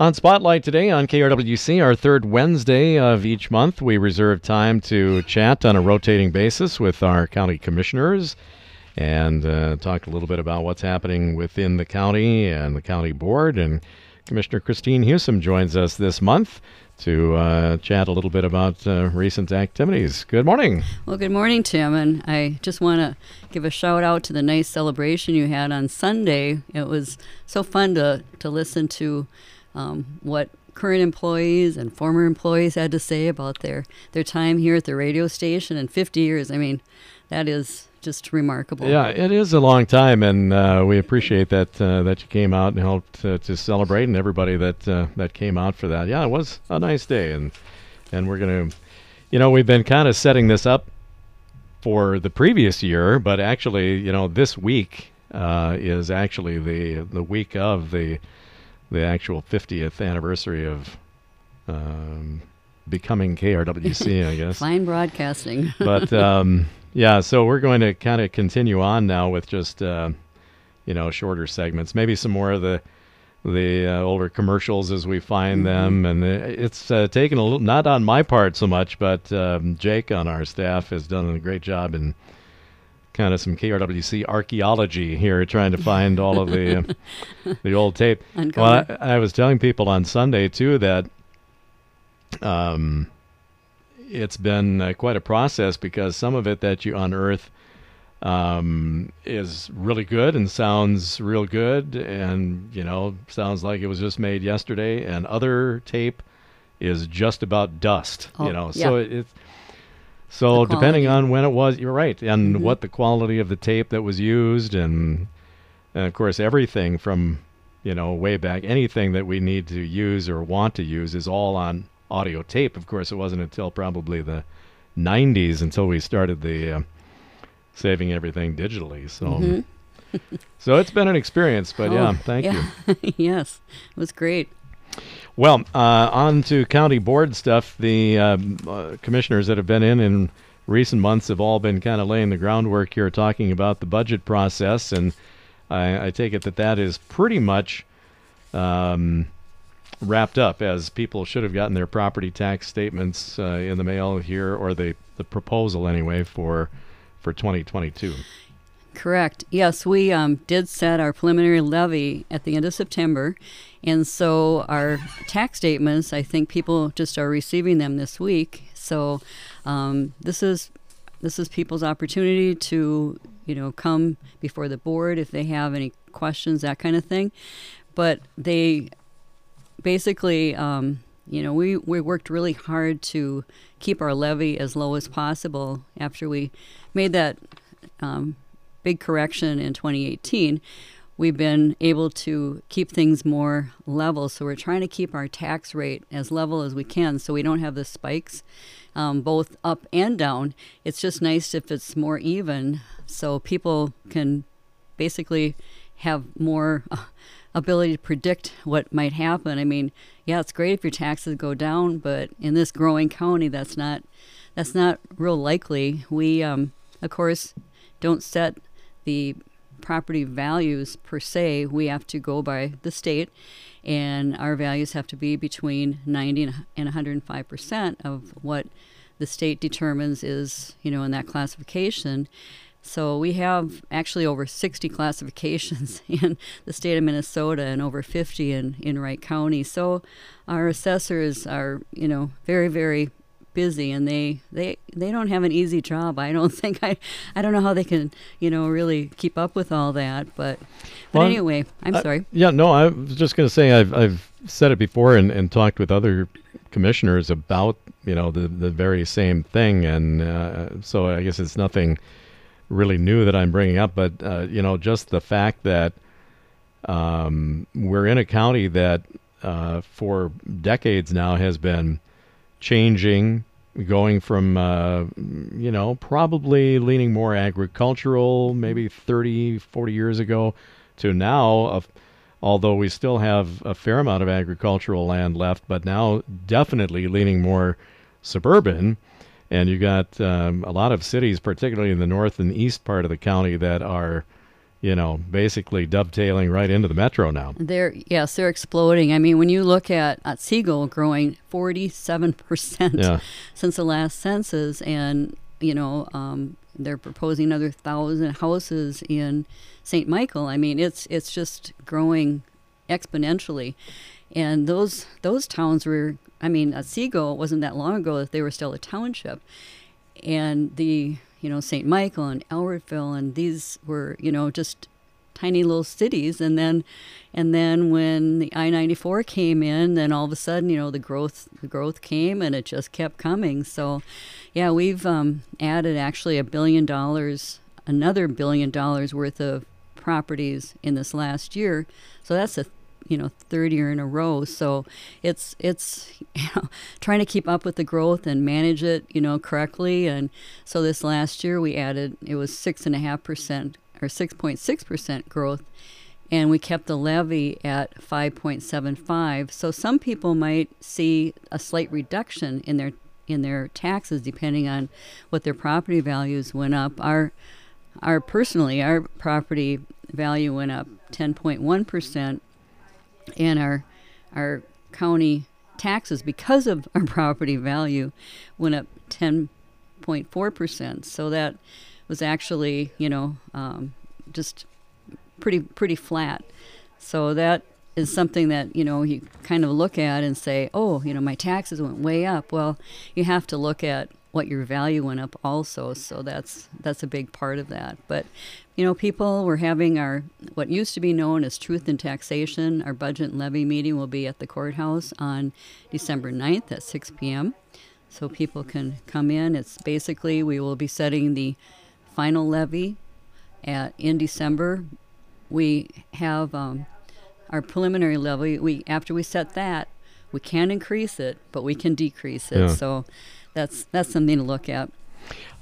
On Spotlight today on KRWC, our third Wednesday of each month, we reserve time to chat on a rotating basis with our county commissioners and uh, talk a little bit about what's happening within the county and the county board. And Commissioner Christine Husom joins us this month to uh, chat a little bit about uh, recent activities. Good morning. Well, good morning, Tim. And I just want to give a shout out to the nice celebration you had on Sunday. It was so fun to, to listen to um, what current employees and former employees had to say about their, their time here at the radio station in 50 years. I mean, that is just remarkable. Yeah, it is a long time, and uh, we appreciate that uh, that you came out and helped uh, to celebrate, and everybody that uh, that came out for that. Yeah, it was a nice day, and and we're gonna, you know, we've been kind of setting this up for the previous year, but actually, you know, this week uh, is actually the the week of the the actual 50th anniversary of um, becoming KRWC, I guess. Fine broadcasting. but um, yeah, so we're going to kind of continue on now with just uh, you know shorter segments, maybe some more of the the uh, older commercials as we find Mm-hmm. them, and it's uh, taken a little not on my part so much, but um, Jake on our staff has done a great job in kind of some KRWC archaeology here, trying to find all of the uh, the old tape. Well, I, I was telling people on Sunday too that um, it's been uh, quite a process because some of it that you unearth um, is really good and sounds real good, and you know sounds like it was just made yesterday, and other tape is just about dust. Oh, you know, yeah. so it, it's so depending on when it was, you're right, and Mhm. what the quality of the tape that was used, and and of course everything from you know way back, anything that we need to use or want to use is all on audio tape. Of course, it wasn't until probably the 90s until we started the uh, saving everything digitally. So. Mhm. So it's been an experience, but yeah, Oh, thank you. yes, it was great. Well, uh, on to county board stuff. The um, uh, commissioners that have been in in recent months have all been kind of laying the groundwork here, talking about the budget process, and I, I take it that that is pretty much um, wrapped up, as people should have gotten their property tax statements uh, in the mail here, or the the proposal anyway for for 2022. Correct. Yes, we um, did set our preliminary levy at the end of September. And so our tax statements, I think people just are receiving them this week. So um, this is this is people's opportunity to you know come before the board if they have any questions, that kind of thing. But they basically, um, you know, we, we worked really hard to keep our levy as low as possible after we made that um, big correction in 2018. We've been able to keep things more level, so we're trying to keep our tax rate as level as we can, so we don't have the spikes, um, both up and down. It's just nice if it's more even, so people can basically have more uh, ability to predict what might happen. I mean, yeah, it's great if your taxes go down, but in this growing county, that's not that's not real likely. We, um, of course, don't set the property values per se. We have to go by the state, and our values have to be between 90 and- and 105 percent of what the state determines is, you know, in that classification. So we have actually over 60 classifications in the state of Minnesota and over 50 in, in Wright County. So our assessors are, you know, very, very busy and they, they, they don't have an easy job. I don't think I, I don't know how they can, you know, really keep up with all that. But, but Well, anyway, I'm I- sorry. Yeah, no, I was just going to say I've I've said it before and, and talked with other commissioners about you know the the very same thing, and uh, so I guess it's nothing really new that I'm bringing up, but uh, you know just the fact that um, we're in a county that uh, for decades now has been changing, going from uh, you know probably leaning more agricultural, maybe 30, 40 years ago, to now. Although we still have a fair amount of agricultural land left, but now definitely leaning more suburban. And you got um, a lot of cities, particularly in the north and east part of the county, that are, you know, basically dovetailing right into the metro now. They're yes, they're exploding. I mean, when you look at Otsego growing 47 percent since the last census, and you know, um, they're proposing another thousand houses in St. Michael. I mean, it's it's just growing exponentially, and those those towns were. I mean, Otsego wasn't that long ago that they were still a township, and the you know St. Michael and Albertville and these were you know just tiny little cities and then and then when the I-94 came in then all of a sudden you know the growth the growth came and it just kept coming so yeah we've um, added actually a billion dollars another billion dollars worth of properties in this last year so that's a you know third year in a row. So it's it's you know trying to keep up with the growth and manage it you know correctly. And so this last year we added it was six and a half percent or 6.6 percent growth. And we kept the levy at 5.75 so some people might see a slight reduction in their in their taxes depending on what their property values went up. Our our personally our property value went up 10.1 percent and our our county taxes because of our property value went up 10.4 percent. So that was actually you know um, just pretty pretty flat. So that is something that you know you kind of look at and say, oh, you know, my taxes went way up. Well, you have to look at what your value went up also. So that's that's a big part of that. But you know, people we're having our what used to be known as Truth in Taxation. Our budget and levy meeting will be at the courthouse on December 9th at 6 p.m. So people can come in. It's basically we will be setting the final levy at in December. We have um, our preliminary levy. We after we set that, we can increase it, but we can decrease it. Yeah. So that's that's something to look at.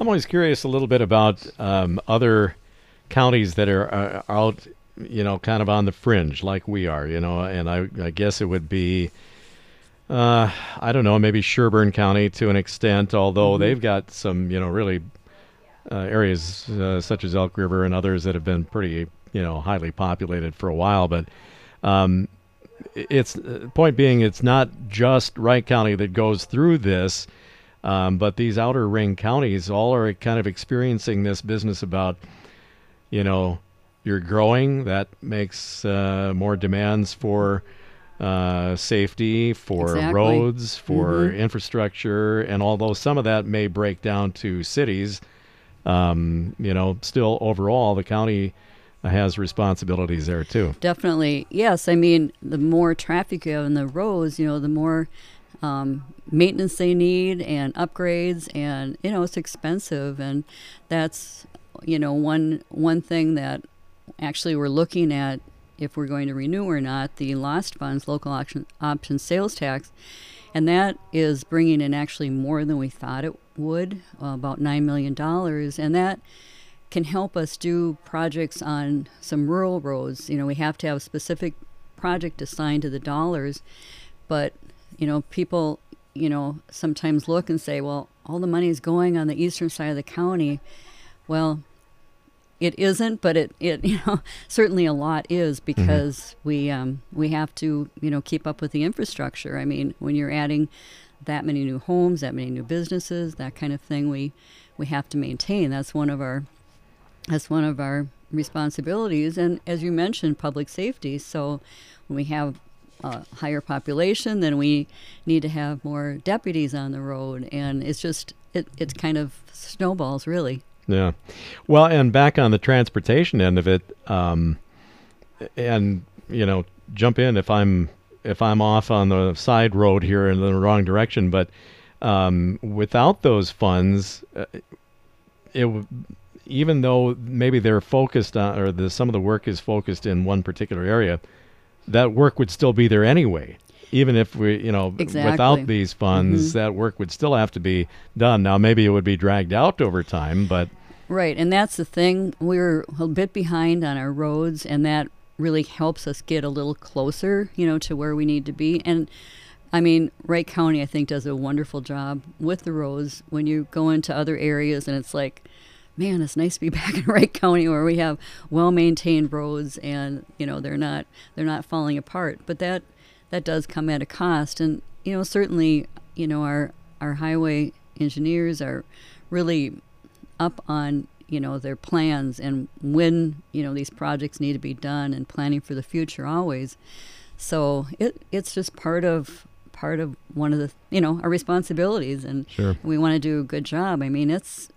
I'm always curious a little bit about um, other counties that are uh, out, you know, kind of on the fringe like we are, you know, and I, I guess it would be, uh, I don't know, maybe Sherburne County to an extent, although they've got some, you know, really uh, areas uh, such as Elk River and others that have been pretty, you know, highly populated for a while, but. Um, it's uh, point being, it's not just Wright County that goes through this. Um, but these outer ring counties all are kind of experiencing this business about, you know, you're growing. That makes uh, more demands for uh, safety, for Exactly. roads, for Mhm. infrastructure, and although some of that may break down to cities, um, you know, still overall the county has responsibilities there too. Definitely, yes. I mean, the more traffic you have on the roads, you know, the more um, maintenance they need and upgrades, and you know, it's expensive, and that's you know one one thing that actually we're looking at if we're going to renew or not the lost funds local option option sales tax. And that is bringing in actually more than we thought it would uh, about nine million dollars. And that can help us do projects on some rural roads. You know we have to have a specific project assigned to the dollars. But you know people you know sometimes look and say well all the money is going on the eastern side of the county. Well it isn't, but it, it you know certainly a lot is because we um, we have to you know keep up with the infrastructure. I mean, when you're adding that many new homes, that many new businesses, that kind of thing, we we have to maintain. That's one of our that's one of our responsibilities, and as you mentioned, public safety. So when we have a higher population, then we need to have more deputies on the road, and it's just it it kind of snowballs really. Yeah. Well, and back on the transportation end of it, um, and you know, jump in if I'm if I'm off on the side road here in the wrong direction, but um, without those funds, uh, it even though maybe they're focused on or the some of the work is focused in one particular area, that work would still be there anyway. Even if we, you know, Exactly. without these funds, Mhm. that work would still have to be done. Now, maybe it would be dragged out over time, but Right, and that's the thing. We're a bit behind on our roads, and that really helps us get a little closer, you know, to where we need to be. And I mean, Wright County, I think, does a wonderful job with the roads. When you go into other areas, and it's like man, it's nice to be back in Wright County where we have well-maintained roads and you know they're not they're not falling apart. But that that does come at a cost, and you know certainly you know our our highway engineers are really up on you know their plans and when you know these projects need to be done and planning for the future always. So it it's just part of part of one of the you know our responsibilities and Sure. we want to do a good job. I mean it's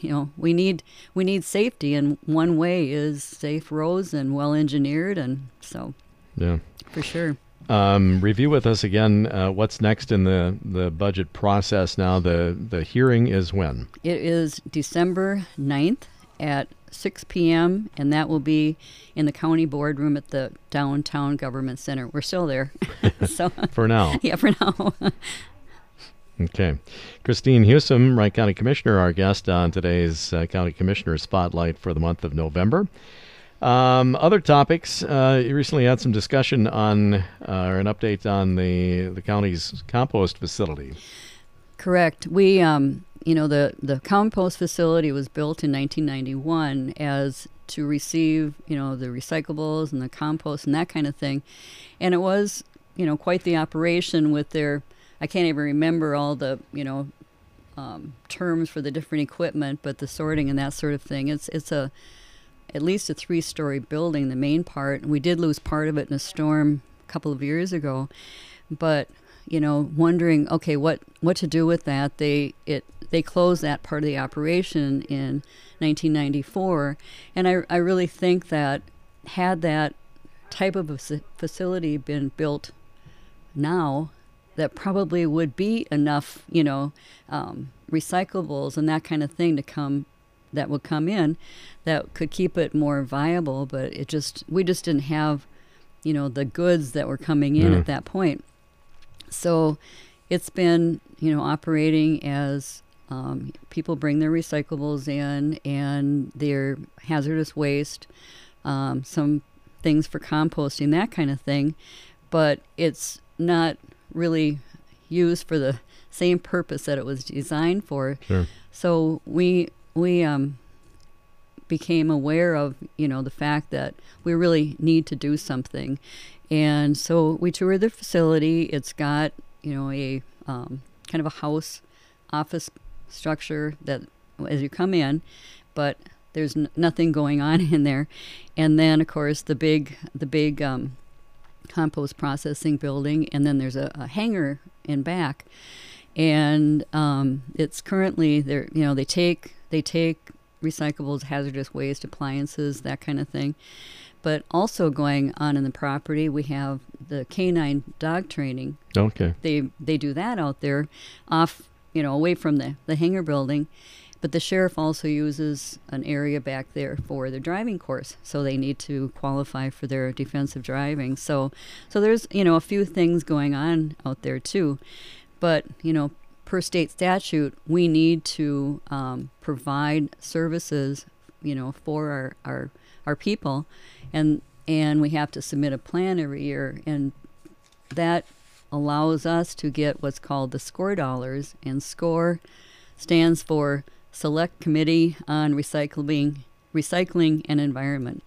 you know we need we need safety and one way is safe roads and well engineered and so Yeah. for sure. Um, review with us again. Uh, what's next in the, the budget process now? The the hearing is when? It is December 9th at 6 p.m., and that will be in the county boardroom at the downtown government center. We're still there. so, For now. yeah, for now. Okay. Christine Husom, Wright County Commissioner, our guest on today's uh, County Commissioner Spotlight for the month of November. Um, other topics. Uh, you recently had some discussion on, uh, or an update on the the county's compost facility. Correct. We, um, you know, the, the compost facility was built in 1991 as to receive, you know, the recyclables and the compost and that kind of thing. And it was, you know, quite the operation with their, I can't even remember all the, you know, um, terms for the different equipment, but the sorting and that sort of thing. It's, it's a, at least a three story building, the main part. We did lose part of it in a storm a couple of years ago. But you know, wondering, okay, what what to do with that? They it they closed that part of the operation in 1994, and I I really think that had that type of a facility been built now, that probably would be enough, you know, um, recyclables and that kind of thing to come that would come in that could keep it more viable. But it just we just didn't have, you know, the goods that were coming in Yeah. at that point. So it's been, you know, operating as um, people bring their recyclables in and their hazardous waste, um, some things for composting, that kind of thing. But it's not really used for the same purpose that it was designed for. Sure. So we we um, became aware of you know the fact that we really need to do something, and so we toured the facility. It's got you know a um, kind of a house office structure that as you come in, but there's n- nothing going on in there, and then of course the big the big um, compost processing building, and then there's a, a hangar in back, and um, it's currently there. You know, they take they take recyclables, hazardous waste, appliances, that kind of thing. But also going on in the property, we have the canine dog training. Okay. They they do that out there, off you know away from the the hangar building. But the sheriff also uses an area back there for their driving course, so they need to qualify for their defensive driving. So, so there's you know a few things going on out there too, but you know per state statute we need to um, provide services you know for our, our our people, and and we have to submit a plan every year, and that allows us to get what's called the SCORE dollars, and SCORE stands for Select Committee on Recycling, Recycling and Environment.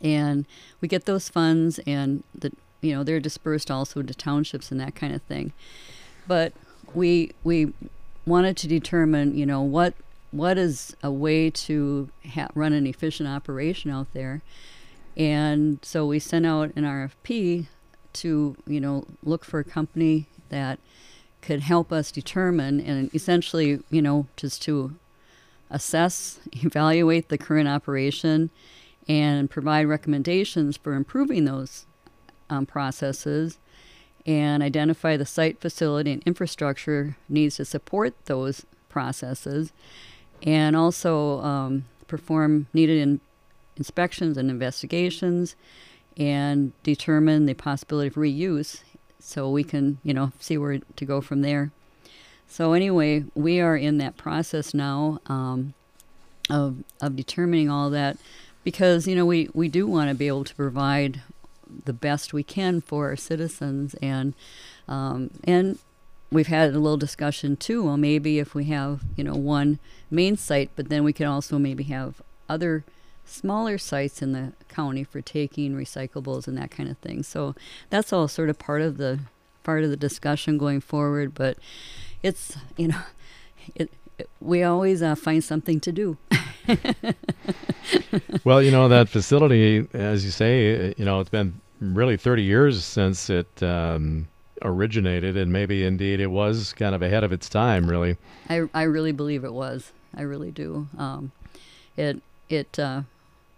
And we get those funds, and the you know they're dispersed also to townships and that kind of thing. But we we wanted to determine you know what what is a way to ha- run an efficient operation out there, and so we sent out an RFP to you know look for a company that could help us determine and essentially you know just to assess evaluate the current operation and provide recommendations for improving those um, processes and identify the site facility and infrastructure needs to support those processes and also um, perform needed in inspections and investigations and determine the possibility of reuse so we can you know see where to go from there. So anyway we are in that process now um, of, of determining all that because you know we, we do want to be able to provide the best we can for our citizens and um, and we've had a little discussion too. Well, maybe if we have you know one main site, but then we can also maybe have other smaller sites in the county for taking recyclables and that kind of thing. So that's all sort of part of the part of the discussion going forward. But it's you know, it, it we always uh, find something to do. well, you know that facility, as you say, you know it's been really 30 years since it um, originated, and maybe indeed it was kind of ahead of its time. Really, I I really believe it was. I really do. Um, it it uh,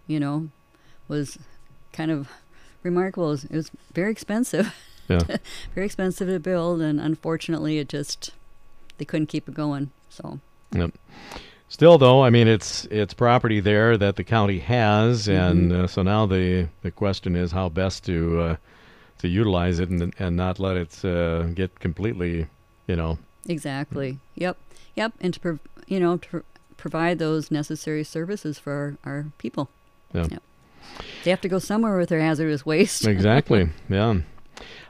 you know was kind of remarkable. It was, it was very expensive. Yeah. very expensive to build, and unfortunately, it just they couldn't keep it going. So. Yep. Still, though, I mean, it's it's property there that the county has, mm-hmm. and uh, so now the the question is how best to uh, to utilize it and and not let it uh, get completely, you know. Exactly. Yep. Yep. And to prov- you know to provide those necessary services for our, our people. Yeah. Yep. They have to go somewhere with their hazardous waste. exactly. Yeah.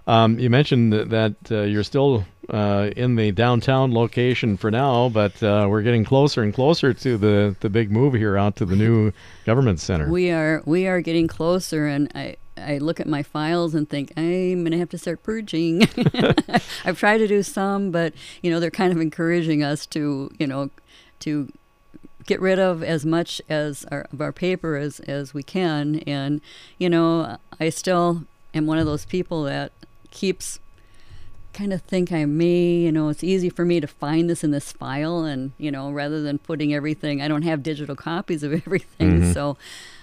Um, you mentioned that, uh, you're still uh, in the downtown location for now, but uh, we're getting closer and closer to the, the big move here out to the new government center. We are we are getting closer, and I I look at my files and think I'm gonna have to start purging. I've tried to do some, but you know they're kind of encouraging us to you know to get rid of as much as our, of our paper as as we can, and you know I still am one of those people that keeps kind of think I may, you know, it's easy for me to find this in this file and, you know, rather than putting everything, I don't have digital copies of everything. Mm-hmm. So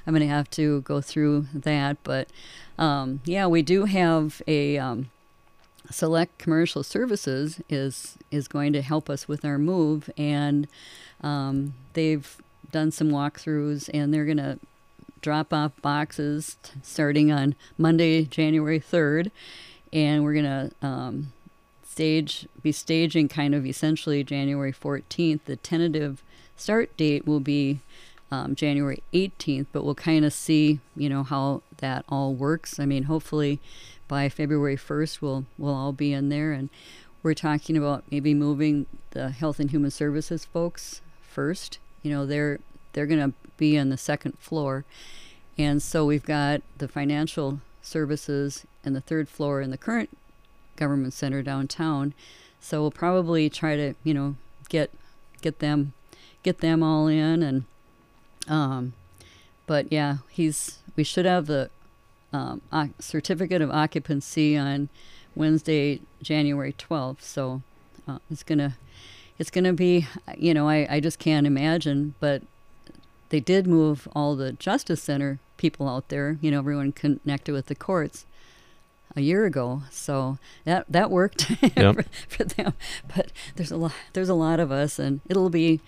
I'm going to have to go through that. But um, yeah, we do have a um, select commercial services is, is going to help us with our move. And um, they've done some walkthroughs and they're going to drop off boxes t- starting on Monday, January 3rd and we're gonna um, stage be staging kind of essentially January 14th. The tentative start date will be um, January 18th, but we'll kind of see you know how that all works. I mean, hopefully by February 1st we'll we'll all be in there, and we're talking about maybe moving the Health and Human Services folks first. You know, they're they're gonna be on the second floor. And so we've got the financial services and the third floor in the current government center downtown. So we'll probably try to, you know, get get them get them all in and um but yeah, he's we should have the um, certificate of occupancy on Wednesday, January 12th. So uh, it's gonna it's gonna be you know I, I just can't imagine, but they did move all the Justice Center people out there, you know, everyone connected with the courts a year ago. So that that worked yep. for, for, them. But there's a lot there's a lot of us, and it'll be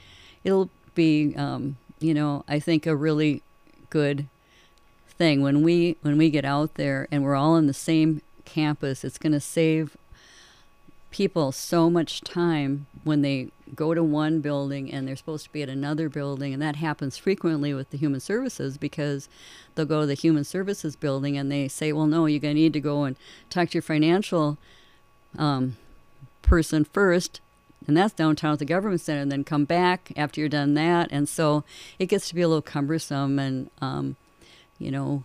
it'll be um, you know I think a really good thing when we when we get out there and we're all on the same campus. It's going to save people so much time when they go to one building and they're supposed to be at another building. And that happens frequently with the human services because they'll go to the human services building and they say well no you're going to need to go and talk to your financial um, person first. And that's downtown at the government center and then come back after you're done that. And so it gets to be a little cumbersome and um, you know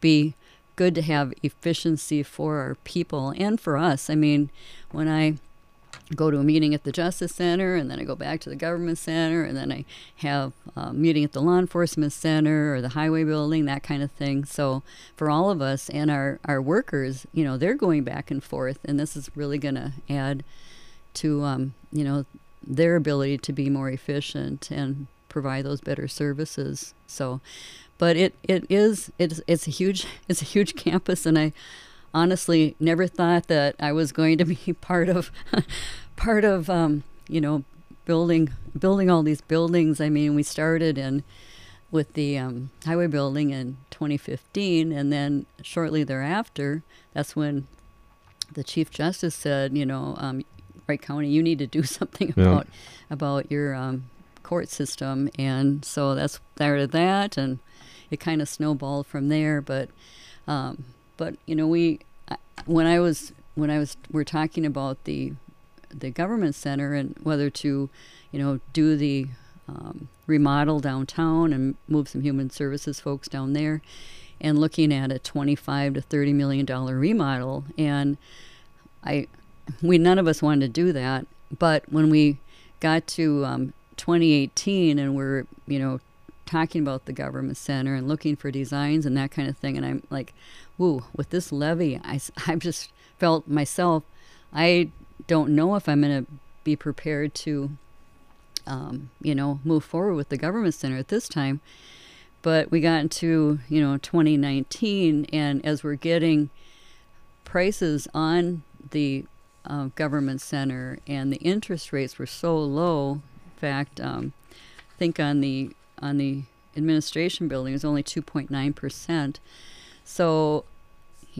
be good to have efficiency for our people and for us. I mean, when I go to a meeting at the Justice Center, and then I go back to the Government Center, and then I have a meeting at the Law Enforcement Center or the Highway Building, that kind of thing. So for all of us and our, our workers, you know, they're going back and forth, and this is really going to add to, um, you know, their ability to be more efficient and provide those better services. So but it, it is it's it's a huge it's a huge campus and I honestly never thought that I was going to be part of part of um, you know building building all these buildings. I mean, we started in with the um, highway building in 2015, and then shortly thereafter, that's when the chief justice said, you know, um, Wright County, you need to do something yeah. about about your um, court system, and so that's started that, and it kind of snowballed from there. But um, but you know we when I was when I was we're talking about the the government center and whether to, you know, do the um, remodel downtown and move some human services folks down there, and looking at a 25 to 30 million dollar remodel. And I, we none of us wanted to do that, but when we got to um, 2018 and we're you know talking about the government center and looking for designs and that kind of thing. And I'm like, woo, with this levy, I, I've just felt myself, I don't know if I'm going to be prepared to, um, you know, move forward with the government center at this time. But we got into, you know, 2019, and as we're getting prices on the uh, government center and the interest rates were so low, in fact, um, I think on the on the administration building was only 2.9%. So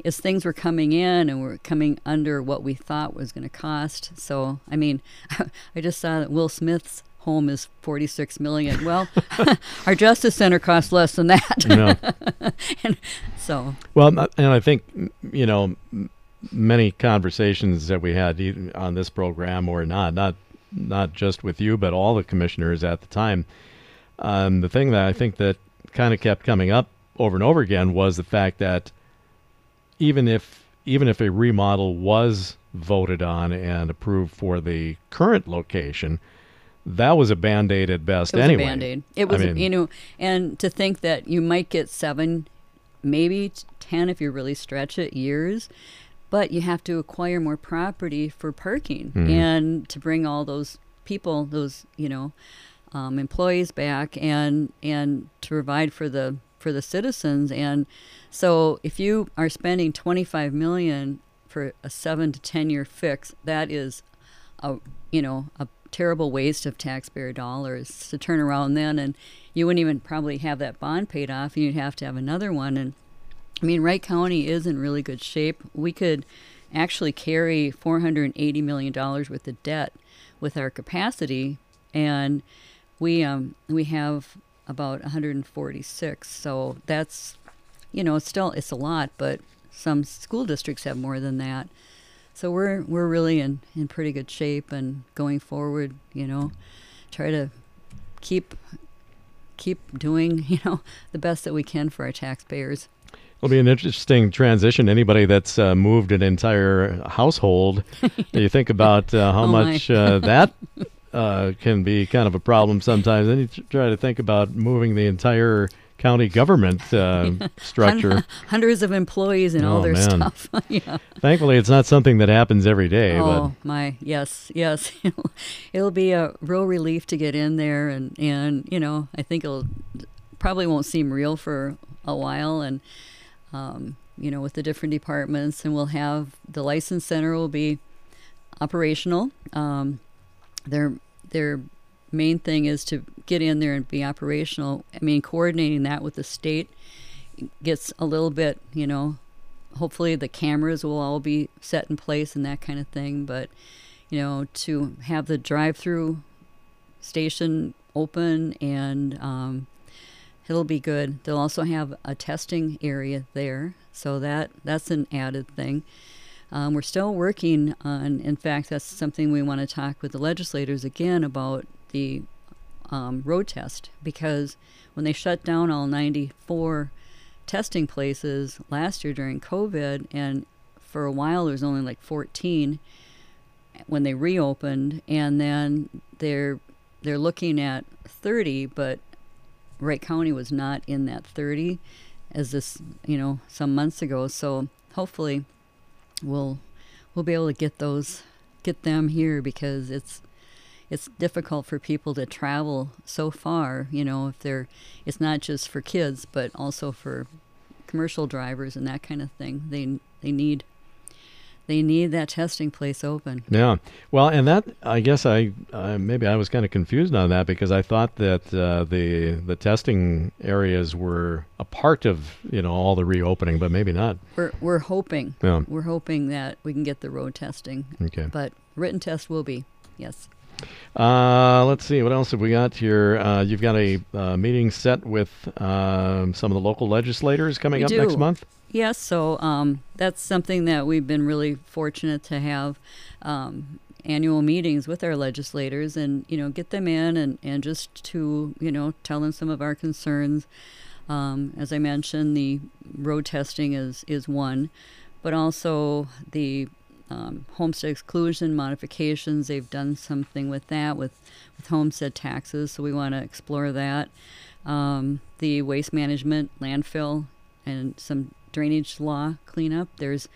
as things were coming in and were coming under what we thought was going to cost. So, I mean, I just saw that Will Smith's home is 46 million. Well, our justice center costs less than that. No. and so, well, and I think, you know, many conversations that we had on this program or not, not not just with you, but all the commissioners at the time, um, the thing that I think that kind of kept coming up over and over again was the fact that even if even if a remodel was voted on and approved for the current location, that was a band aid at best it was anyway. A band-aid. It was, I mean, you know, and to think that you might get seven, maybe ten if you really stretch it, years, but you have to acquire more property for parking mm-hmm. and to bring all those people, those you know, um, employees back and and to provide for the for the citizens. And so, if you are spending 25 million for a seven to 10 year fix, that is a you know a terrible waste of taxpayer dollars to turn around then and you wouldn't even probably have that bond paid off and you'd have to have another one and I mean Wright County is in really good shape. We could actually carry 480 million dollars worth of debt with our capacity and we um, we have about 146. So that's you know it's still it's a lot, but some school districts have more than that. So we're we're really in in pretty good shape and going forward. You know, try to keep keep doing you know the best that we can for our taxpayers. It'll be an interesting transition. Anybody that's uh, moved an entire household, you think about uh, how oh much uh, that uh, can be kind of a problem sometimes. Then you try to think about moving the entire county government uh, structure. Hundreds of employees and oh, all their man. stuff. yeah. Thankfully, it's not something that happens every day. Oh but. my, yes, yes. it'll be a real relief to get in there, and and you know, I think it'll probably won't seem real for a while, and um, you know, with the different departments, and we'll have the license center will be operational. Um, their their main thing is to get in there and be operational. I mean, coordinating that with the state gets a little bit, you know. Hopefully, the cameras will all be set in place and that kind of thing. But you know, to have the drive-through station open and um, it'll be good. They'll also have a testing area there, so that that's an added thing. Um, we're still working on, in fact, that's something we want to talk with the legislators again about the um, road test because when they shut down all 94 testing places last year during COVID, and for a while there was only like 14 when they reopened, and then they're they're looking at 30, but Wright County was not in that 30 as this, you know, some months ago. So hopefully we'll we'll be able to get those get them here because it's it's difficult for people to travel so far you know if they're it's not just for kids but also for commercial drivers and that kind of thing. They they need they need that testing place open. Yeah. Well, and that I guess I uh, maybe I was kind of confused on that because I thought that uh, the the testing areas were a part of you know all the reopening, but maybe not. We're we're hoping. Yeah. We're hoping that we can get the road testing. Okay. But written test will be yes. Uh, let's see what else have we got here. Uh, you've got a uh, meeting set with um, some of the local legislators coming we up do. next month. Yes, so um, that's something that we've been really fortunate to have. Um, annual meetings with our legislators and you know get them in and, and just to you know tell them some of our concerns um, as I mentioned the road testing is is one but also the um, homestead exclusion modifications they've done something with that with with homestead taxes so we want to explore that um, the waste management landfill and some drainage law cleanup. There's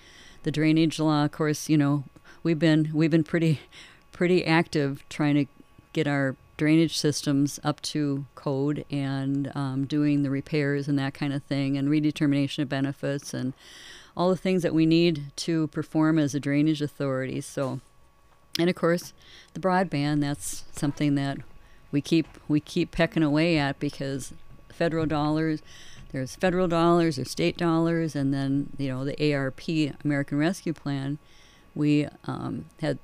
the drainage law of course you know we've been we've been pretty pretty active trying to get our drainage systems up to code and um, doing the repairs and that kind of thing and redetermination of benefits and all the things that we need to perform as a drainage authority. So and of course the broadband that's something that we keep we keep pecking away at because federal dollars there's federal dollars or state dollars and then you know the ARP American Rescue Plan we um, had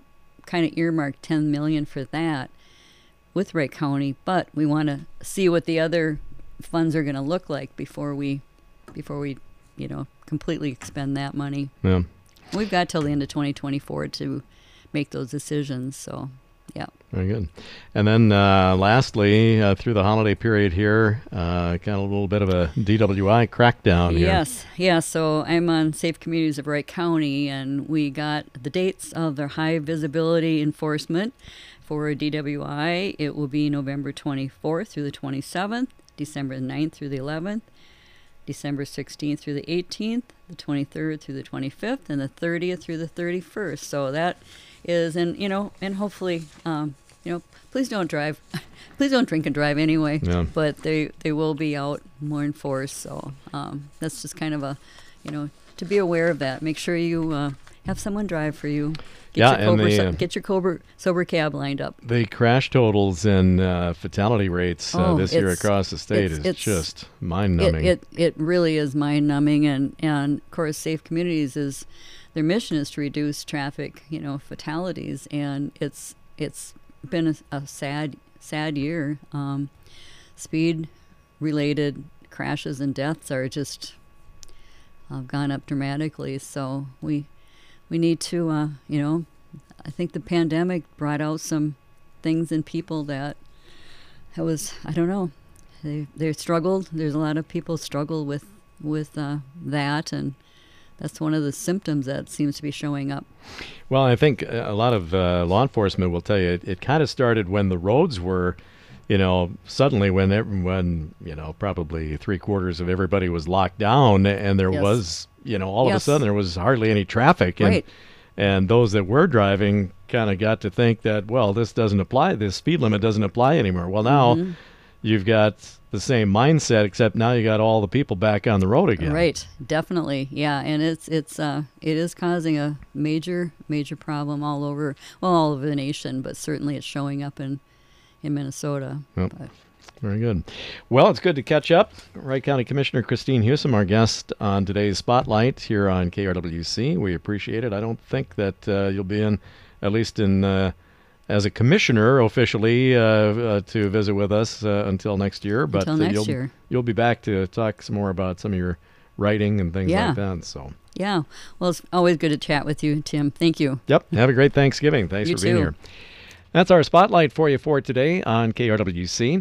kind of earmarked 10 million for that with Wright County, but we want to see what the other funds are going to look like before we before we you know completely expend that money. Yeah. We've got till the end of 2024 to make those decisions. So, yeah. Very good. And then uh, lastly, uh, through the holiday period here, uh, kind of a little bit of a DWI crackdown here. Yes, yeah. So I'm on Safe Communities of Wright County, and we got the dates of their high visibility enforcement for DWI. It will be November 24th through the 27th, December 9th through the 11th, December 16th through the 18th, the 23rd through the 25th, and the 30th through the 31st. So that is, and you know, and hopefully, um, you know, please don't drive, please don't drink and drive anyway. Yeah. But they they will be out more in force. So um, that's just kind of a, you know, to be aware of that. Make sure you uh, have someone drive for you. Get Yeah, your and Cobra, the, so- uh, get your Cobra sober cab lined up. The crash totals and uh, fatality rates uh, Oh, this year across the state it's- is it's- just mind It, numbing. it it really is mind numbing, and and of course, Safe Communities is their mission is to reduce traffic, you know, fatalities, and it's it's been a, a sad sad year. Um, speed related crashes and deaths are just uh, gone up dramatically. So we we need to, uh, you know, I think the pandemic brought out some things in people that it was I don't know they they struggled. There's a lot of people struggle with with uh, that, and that's one of the symptoms that seems to be showing up. Well, I think a lot of uh, law enforcement will tell you it, it kind of started when the roads were, you know, suddenly when ev- when you know probably three quarters of everybody was locked down, and there Yes. was you know all of a sudden there was hardly any traffic, and Right. and those that were driving kind of got to think that well this doesn't apply, this speed limit doesn't apply anymore. Well now. Mm-hmm. You've got the same mindset, except now you got all the people back on the road again. Right, definitely, yeah, and it's it's uh it is causing a major major problem all over well all over the nation, but certainly it's showing up in in Minnesota. Yep. But- Very good. Well, it's good to catch up. Wright County Commissioner Christine Husom, our guest on today's Spotlight here on KRWC. We appreciate it. I don't think that uh, you'll be in, at least in uh, as a commissioner officially, uh, uh, to visit with us uh, until next year. But Until uh, next you'll year. you'll be back to talk some more about some of your writing and things Yeah. like that. So, yeah, well, it's always good to chat with you, Tim. Thank you. yep. Have a great Thanksgiving. Thanks You for being too. here. That's our spotlight for you for today on KRWC.